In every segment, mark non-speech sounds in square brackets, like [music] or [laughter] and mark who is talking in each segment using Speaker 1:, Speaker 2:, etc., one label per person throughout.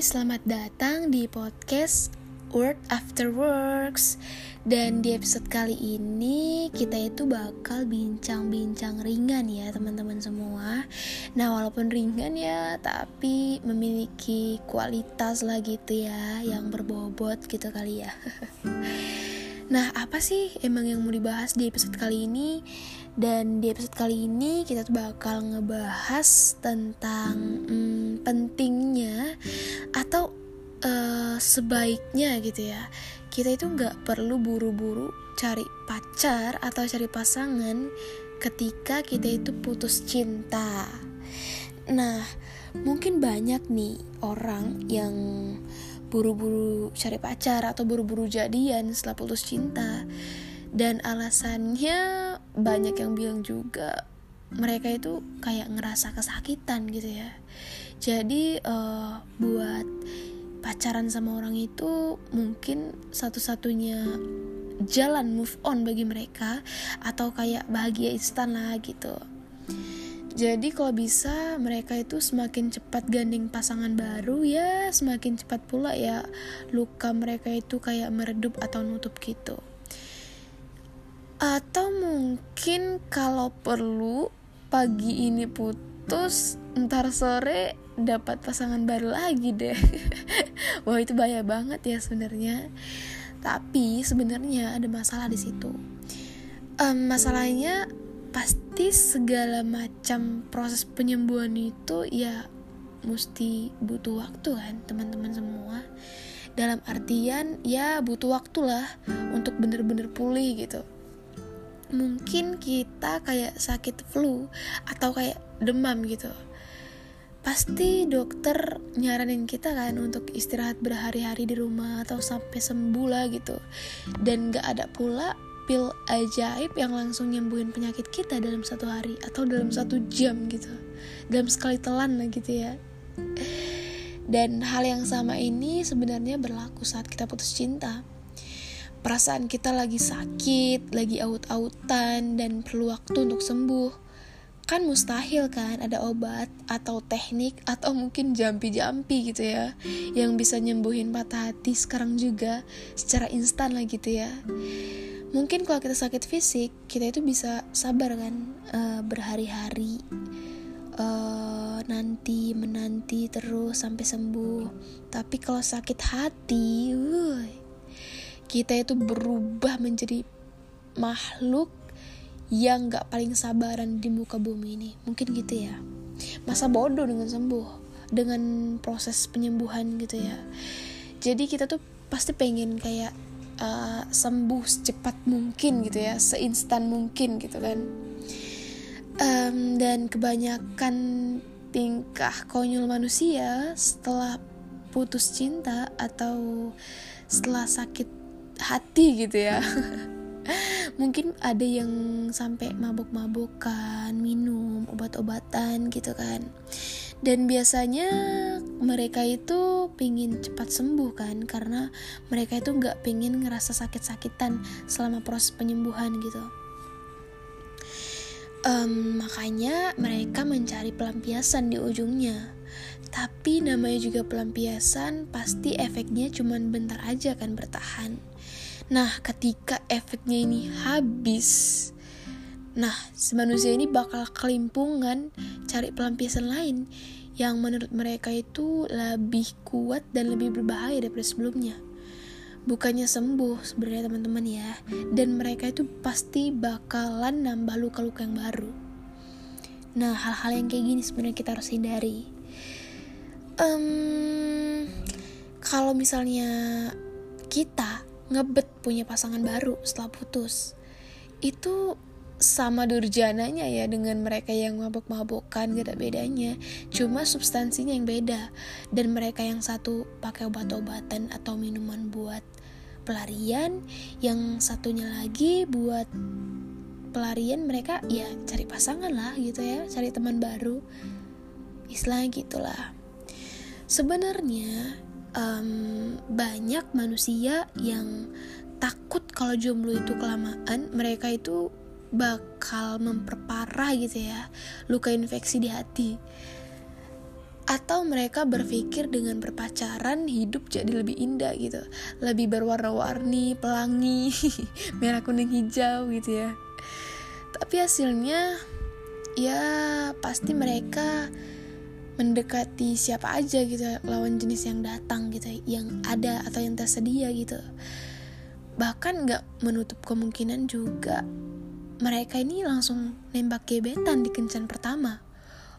Speaker 1: selamat datang di podcast Word After Works. Dan di episode kali ini kita itu bakal bincang-bincang ringan ya teman-teman semua. Nah walaupun ringan ya tapi memiliki kualitas lah gitu ya Yang berbobot gitu kali ya. [laughs] Nah apa sih emang yang mau dibahas di episode kali ini dan di episode kali ini kita bakal ngebahas tentang hmm, pentingnya atau uh, sebaiknya gitu ya kita itu nggak perlu buru-buru cari pacar atau cari pasangan ketika kita itu putus cinta. Nah, mungkin banyak nih orang yang buru-buru cari pacar atau buru-buru jadian setelah putus cinta dan alasannya banyak yang bilang juga mereka itu kayak ngerasa kesakitan gitu ya. Jadi uh, buat pacaran sama orang itu mungkin satu-satunya jalan move on bagi mereka atau kayak bahagia instan lah gitu. Jadi kalau bisa mereka itu semakin cepat gandeng pasangan baru ya semakin cepat pula ya luka mereka itu kayak meredup atau nutup gitu atau mungkin kalau perlu pagi ini putus, ntar sore dapat pasangan baru lagi deh. [laughs] Wah itu bahaya banget ya sebenarnya. Tapi sebenarnya ada masalah di situ. Um, masalahnya pasti segala macam proses penyembuhan itu ya mesti butuh waktu kan teman-teman semua dalam artian ya butuh waktu lah untuk bener-bener pulih gitu mungkin kita kayak sakit flu atau kayak demam gitu. Pasti dokter nyaranin kita kan untuk istirahat berhari-hari di rumah atau sampai sembuh lah gitu. Dan gak ada pula pil ajaib yang langsung nyembuhin penyakit kita dalam satu hari atau dalam satu jam gitu. Dalam sekali telan lah gitu ya. Dan hal yang sama ini sebenarnya berlaku saat kita putus cinta perasaan kita lagi sakit, lagi aut-autan, dan perlu waktu untuk sembuh. Kan mustahil kan ada obat atau teknik atau mungkin jampi-jampi gitu ya yang bisa nyembuhin patah hati sekarang juga secara instan lah gitu ya. Mungkin kalau kita sakit fisik, kita itu bisa sabar kan uh, berhari-hari uh, nanti menanti terus sampai sembuh. Tapi kalau sakit hati, wuh, kita itu berubah menjadi makhluk yang gak paling sabaran di muka bumi ini. Mungkin gitu ya. Masa bodoh dengan sembuh dengan proses penyembuhan gitu ya. Jadi kita tuh pasti pengen kayak uh, sembuh secepat mungkin gitu ya seinstan mungkin gitu kan. Um, dan kebanyakan tingkah konyol manusia setelah putus cinta atau setelah sakit hati gitu ya. [laughs] Mungkin ada yang sampai mabuk-mabukan minum obat-obatan gitu kan. Dan biasanya mereka itu pingin cepat sembuh kan karena mereka itu nggak pingin ngerasa sakit-sakitan selama proses penyembuhan gitu. Um, makanya mereka mencari pelampiasan di ujungnya. Tapi namanya juga pelampiasan, pasti efeknya cuma bentar aja kan bertahan. Nah, ketika efeknya ini habis, nah, si manusia ini bakal kelimpungan cari pelampiasan lain yang menurut mereka itu lebih kuat dan lebih berbahaya daripada sebelumnya. Bukannya sembuh sebenarnya teman-teman ya, dan mereka itu pasti bakalan nambah luka-luka yang baru. Nah, hal-hal yang kayak gini sebenarnya kita harus hindari um, kalau misalnya kita ngebet punya pasangan baru setelah putus. Itu sama durjananya ya dengan mereka yang mabuk-mabukan gak ada bedanya. Cuma substansinya yang beda. Dan mereka yang satu pakai obat-obatan atau minuman buat pelarian yang satunya lagi buat pelarian mereka ya cari pasangan lah gitu ya cari teman baru. Istilahnya gitulah Sebenarnya um, banyak manusia yang takut kalau jomblo itu kelamaan, mereka itu bakal memperparah gitu ya luka infeksi di hati. atau mereka berpikir dengan berpacaran hidup jadi lebih indah gitu lebih berwarna-warni pelangi [laughs] merah kuning hijau gitu ya tapi hasilnya ya pasti mereka mendekati siapa aja gitu lawan jenis yang datang gitu yang ada atau yang tersedia gitu. Bahkan nggak menutup kemungkinan juga mereka ini langsung nembak gebetan di kencan pertama.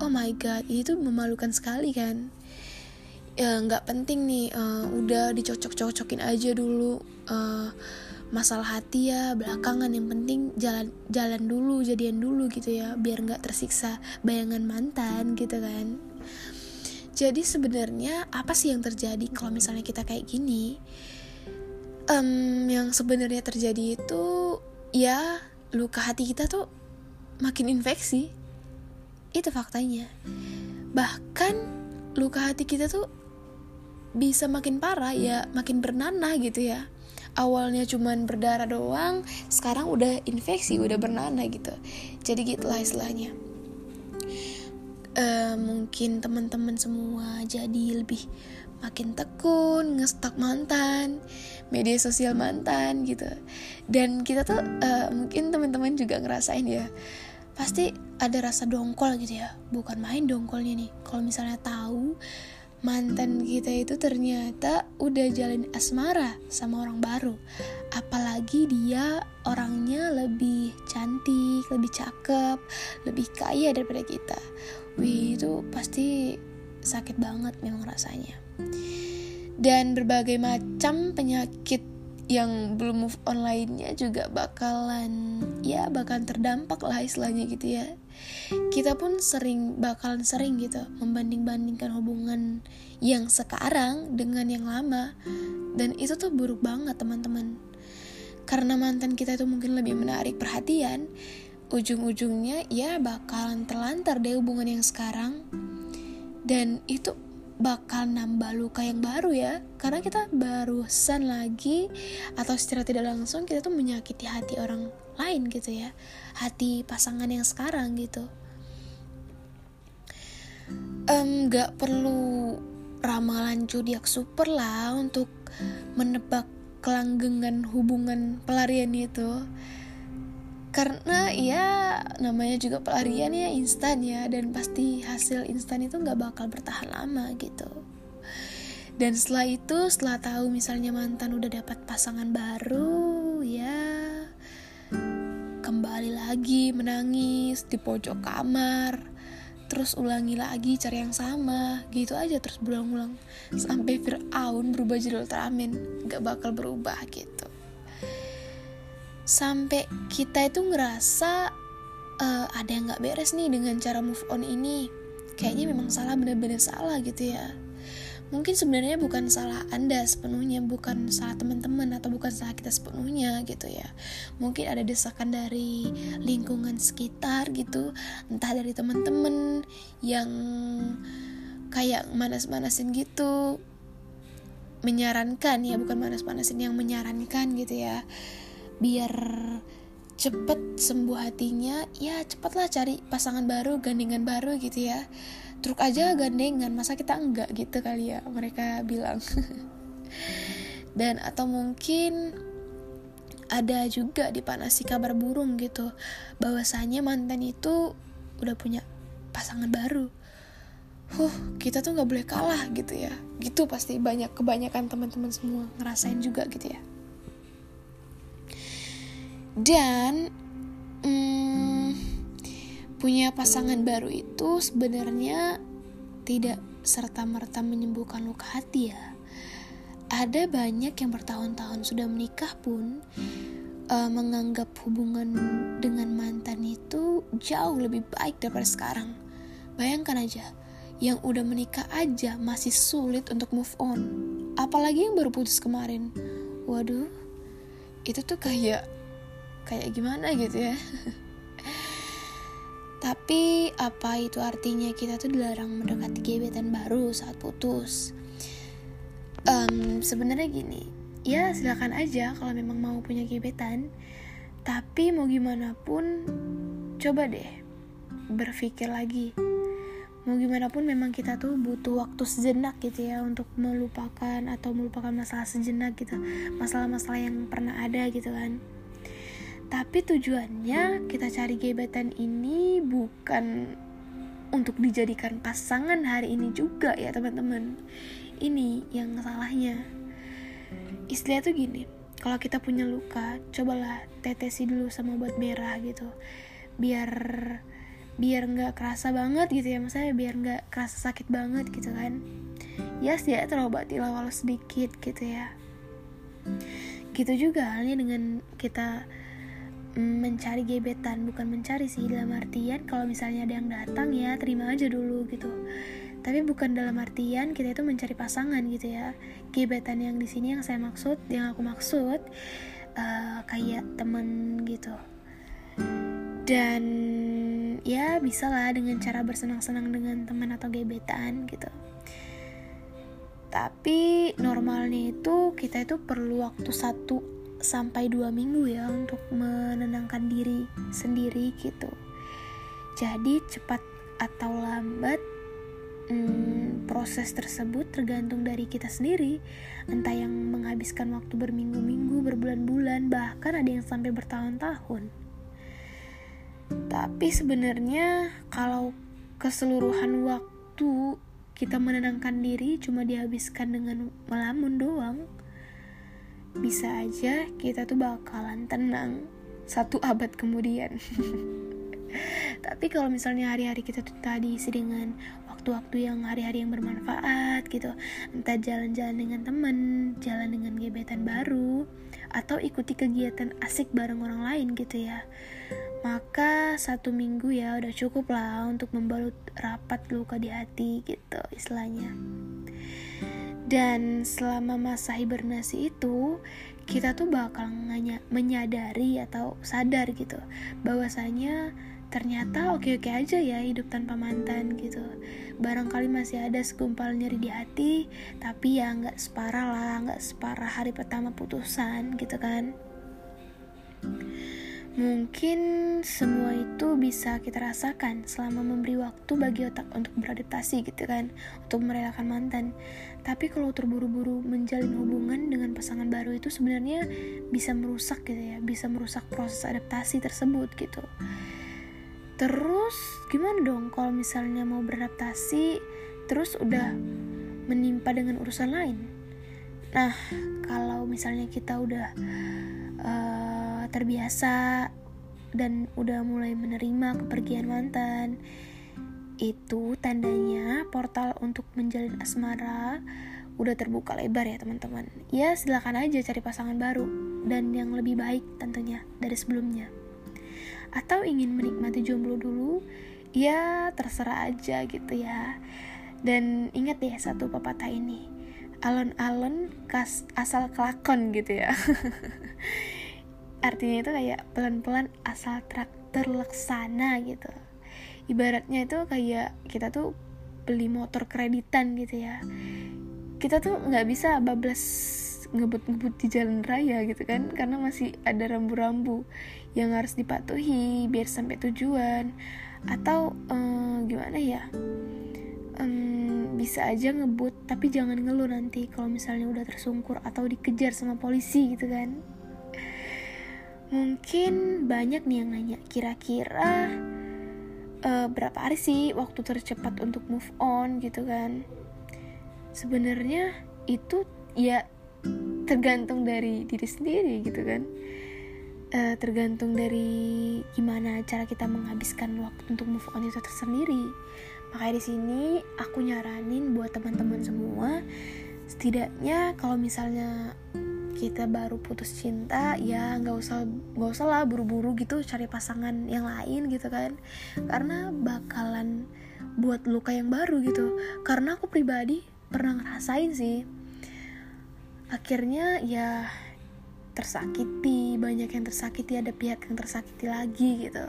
Speaker 1: Oh my god ini tuh memalukan sekali kan. Ya nggak penting nih uh, udah dicocok-cocokin aja dulu uh, masalah hati ya belakangan yang penting jalan jalan dulu jadian dulu gitu ya biar nggak tersiksa bayangan mantan gitu kan jadi sebenarnya apa sih yang terjadi kalau misalnya kita kayak gini um, yang sebenarnya terjadi itu ya luka hati kita tuh makin infeksi itu faktanya. Bahkan luka hati kita tuh bisa makin parah ya, makin bernanah gitu ya. Awalnya cuman berdarah doang, sekarang udah infeksi, udah bernanah gitu. Jadi gitulah istilahnya. Uh, mungkin teman-teman semua jadi lebih makin tekun ngestak mantan media sosial mantan gitu. Dan kita tuh uh, mungkin teman-teman juga ngerasain ya pasti ada rasa dongkol gitu ya. Bukan main dongkolnya nih. Kalau misalnya tahu mantan kita itu ternyata udah jalin asmara sama orang baru. Apalagi dia orangnya lebih cantik lebih cakep lebih kaya daripada kita. Wih itu pasti sakit banget memang rasanya. Dan berbagai macam penyakit yang belum move on lainnya juga bakalan ya bakalan terdampak lah istilahnya gitu ya kita pun sering bakalan sering gitu membanding-bandingkan hubungan yang sekarang dengan yang lama. Dan itu tuh buruk banget teman-teman. Karena mantan kita itu mungkin lebih menarik perhatian ujung-ujungnya ya bakalan terlantar deh hubungan yang sekarang. Dan itu bakal nambah luka yang baru ya. Karena kita barusan lagi atau secara tidak langsung kita tuh menyakiti hati orang lain gitu ya. Hati pasangan yang sekarang gitu. Nggak um, perlu ramalan zodiak super lah untuk menebak kelanggengan hubungan pelarian itu karena ya namanya juga pelarian ya instan ya. Dan pasti hasil instan itu nggak bakal bertahan lama gitu. Dan setelah itu setelah tahu misalnya mantan udah dapat pasangan baru ya kembali lagi menangis di pojok kamar terus ulangi lagi cari yang sama gitu aja terus berulang-ulang. Sampai Fir'aun berubah jadi Ultraman nggak bakal berubah gitu sampai kita itu ngerasa uh, ada yang nggak beres nih dengan cara move on ini. Kayaknya memang salah bener-bener salah gitu ya. Mungkin sebenarnya bukan salah anda sepenuhnya bukan salah teman-teman atau bukan salah kita sepenuhnya gitu ya. Mungkin ada desakan dari lingkungan sekitar gitu entah dari teman-teman yang kayak manas-manasin gitu menyarankan ya bukan manas-manasin yang menyarankan gitu ya biar cepet sembuh hatinya ya cepatlah cari pasangan baru gandengan baru gitu ya. Truk aja gandengan masa kita enggak gitu kali ya mereka bilang. [laughs] Dan atau mungkin ada juga dipanasi kabar burung gitu. Bahwasanya mantan itu udah punya pasangan baru. Huh kita tuh nggak boleh kalah gitu ya. Gitu pasti banyak kebanyakan teman-teman semua ngerasain juga gitu ya dan hmm, punya pasangan baru itu sebenarnya tidak serta-merta menyembuhkan luka hati ya. Ada banyak yang bertahun-tahun sudah menikah pun uh, menganggap hubungan dengan mantan itu jauh lebih baik daripada sekarang. Bayangkan aja, yang udah menikah aja masih sulit untuk move on. Apalagi yang baru putus kemarin. Waduh, itu tuh kayak kayak gimana gitu ya. Tapi apa itu artinya kita tuh dilarang mendekati gebetan baru saat putus? Um, sebenarnya gini ya silakan aja kalau memang mau punya gebetan. Tapi mau gimana pun coba deh berpikir lagi. Mau gimana pun memang kita tuh butuh waktu sejenak gitu ya untuk melupakan atau melupakan masalah sejenak gitu masalah-masalah yang pernah ada gitu kan tapi tujuannya kita cari gebetan ini bukan untuk dijadikan pasangan hari ini juga ya teman-teman. Ini yang salahnya. Istilah tuh gini kalau kita punya luka cobalah tetesi dulu sama obat merah gitu. Biar biar nggak kerasa banget gitu ya maksudnya biar nggak kerasa sakit banget gitu kan. Ya sih ya terobati lah walau sedikit gitu ya. Gitu juga halnya dengan kita mencari gebetan bukan mencari sih dalam artian kalau misalnya ada yang datang ya terima aja dulu gitu. Tapi bukan dalam artian kita itu mencari pasangan gitu ya. Gebetan yang di sini yang saya maksud yang aku maksud uh, kayak temen gitu. Dan ya bisa lah dengan cara bersenang-senang dengan teman atau gebetan gitu. Tapi normalnya itu kita itu perlu waktu satu sampai dua minggu ya untuk menenangkan diri sendiri gitu. Jadi cepat atau lambat hmm, proses tersebut tergantung dari kita sendiri. Entah yang menghabiskan waktu berminggu-minggu berbulan-bulan bahkan ada yang sampai bertahun-tahun. Tapi sebenarnya kalau keseluruhan waktu kita menenangkan diri cuma dihabiskan dengan melamun doang, bisa aja kita tuh bakalan tenang satu abad kemudian. [laughs] Tapi kalau misalnya hari-hari kita tuh tadi isi dengan waktu-waktu yang hari-hari yang bermanfaat gitu, entah jalan-jalan dengan temen, jalan dengan gebetan baru, atau ikuti kegiatan asik bareng orang lain gitu ya maka satu minggu ya udah cukup lah untuk membalut rapat luka di hati gitu istilahnya dan selama masa hibernasi itu kita tuh bakal menyadari atau sadar gitu bahwasanya ternyata oke-oke aja ya hidup tanpa mantan gitu. Barangkali masih ada segumpal nyeri di hati tapi ya nggak separah lah nggak separah hari pertama putusan gitu kan Mungkin semua itu bisa kita rasakan selama memberi waktu bagi otak untuk beradaptasi gitu kan, untuk merelakan mantan. Tapi kalau terburu-buru menjalin hubungan dengan pasangan baru itu sebenarnya bisa merusak gitu ya, bisa merusak proses adaptasi tersebut gitu. Terus gimana dong kalau misalnya mau beradaptasi terus udah menimpa dengan urusan lain? Nah, kalau misalnya kita udah uh, terbiasa dan udah mulai menerima kepergian mantan. Itu tandanya portal untuk menjalin asmara udah terbuka lebar ya teman-teman. Ya silakan aja cari pasangan baru dan yang lebih baik tentunya dari sebelumnya. Atau ingin menikmati jomblo dulu ya terserah aja gitu ya. Dan ingat ya satu pepatah ini alon-alon kas asal kelakon gitu ya [laughs] artinya itu kayak pelan-pelan asal ter terlaksana gitu. Ibaratnya itu kayak kita tuh beli motor kreditan gitu ya. Kita tuh nggak bisa bablas ngebut-ngebut di jalan raya gitu kan karena masih ada rambu-rambu yang harus dipatuhi biar sampai tujuan. Atau um, gimana ya? Um, bisa aja ngebut tapi jangan ngeluh nanti kalau misalnya udah tersungkur atau dikejar sama polisi gitu kan Mungkin banyak nih yang nanya, kira-kira uh, berapa hari sih waktu tercepat untuk move on gitu kan? Sebenarnya itu ya tergantung dari diri sendiri gitu kan. Uh, tergantung dari gimana cara kita menghabiskan waktu untuk move on itu tersendiri. Makanya di sini aku nyaranin buat teman-teman semua setidaknya kalau misalnya kita baru putus cinta ya nggak usah nggak usah lah buru-buru gitu cari pasangan yang lain gitu kan. Karena bakalan buat luka yang baru gitu. Karena aku pribadi pernah ngerasain sih. Akhirnya ya tersakiti banyak yang tersakiti ada pihak yang tersakiti lagi gitu.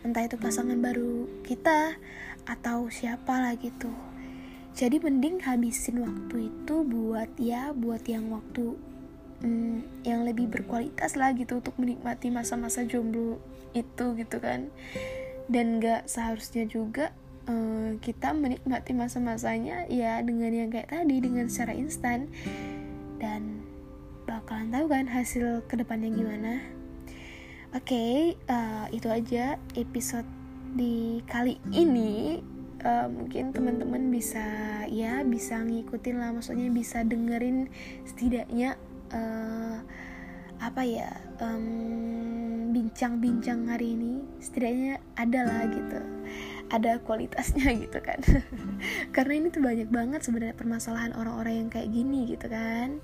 Speaker 1: Entah itu pasangan baru kita atau siapa lah gitu. Jadi mending habisin waktu itu buat ya buat yang waktu hmm, yang lebih berkualitas lah gitu untuk menikmati masa-masa jomblo itu gitu kan. Dan gak seharusnya juga uh, kita menikmati masa-masanya ya dengan yang kayak tadi dengan secara instan. Dan bakalan tahu kan hasil ke depannya gimana. Oke okay, uh, itu aja episode di kali ini. Uh, mungkin teman-teman bisa ya bisa ngikutin lah. Maksudnya bisa dengerin setidaknya uh, apa ya bincang-bincang um, hari ini setidaknya ada lah gitu ada kualitasnya [laughs] gitu kan. [laughs] Karena ini tuh banyak banget sebenarnya permasalahan orang-orang yang kayak gini gitu kan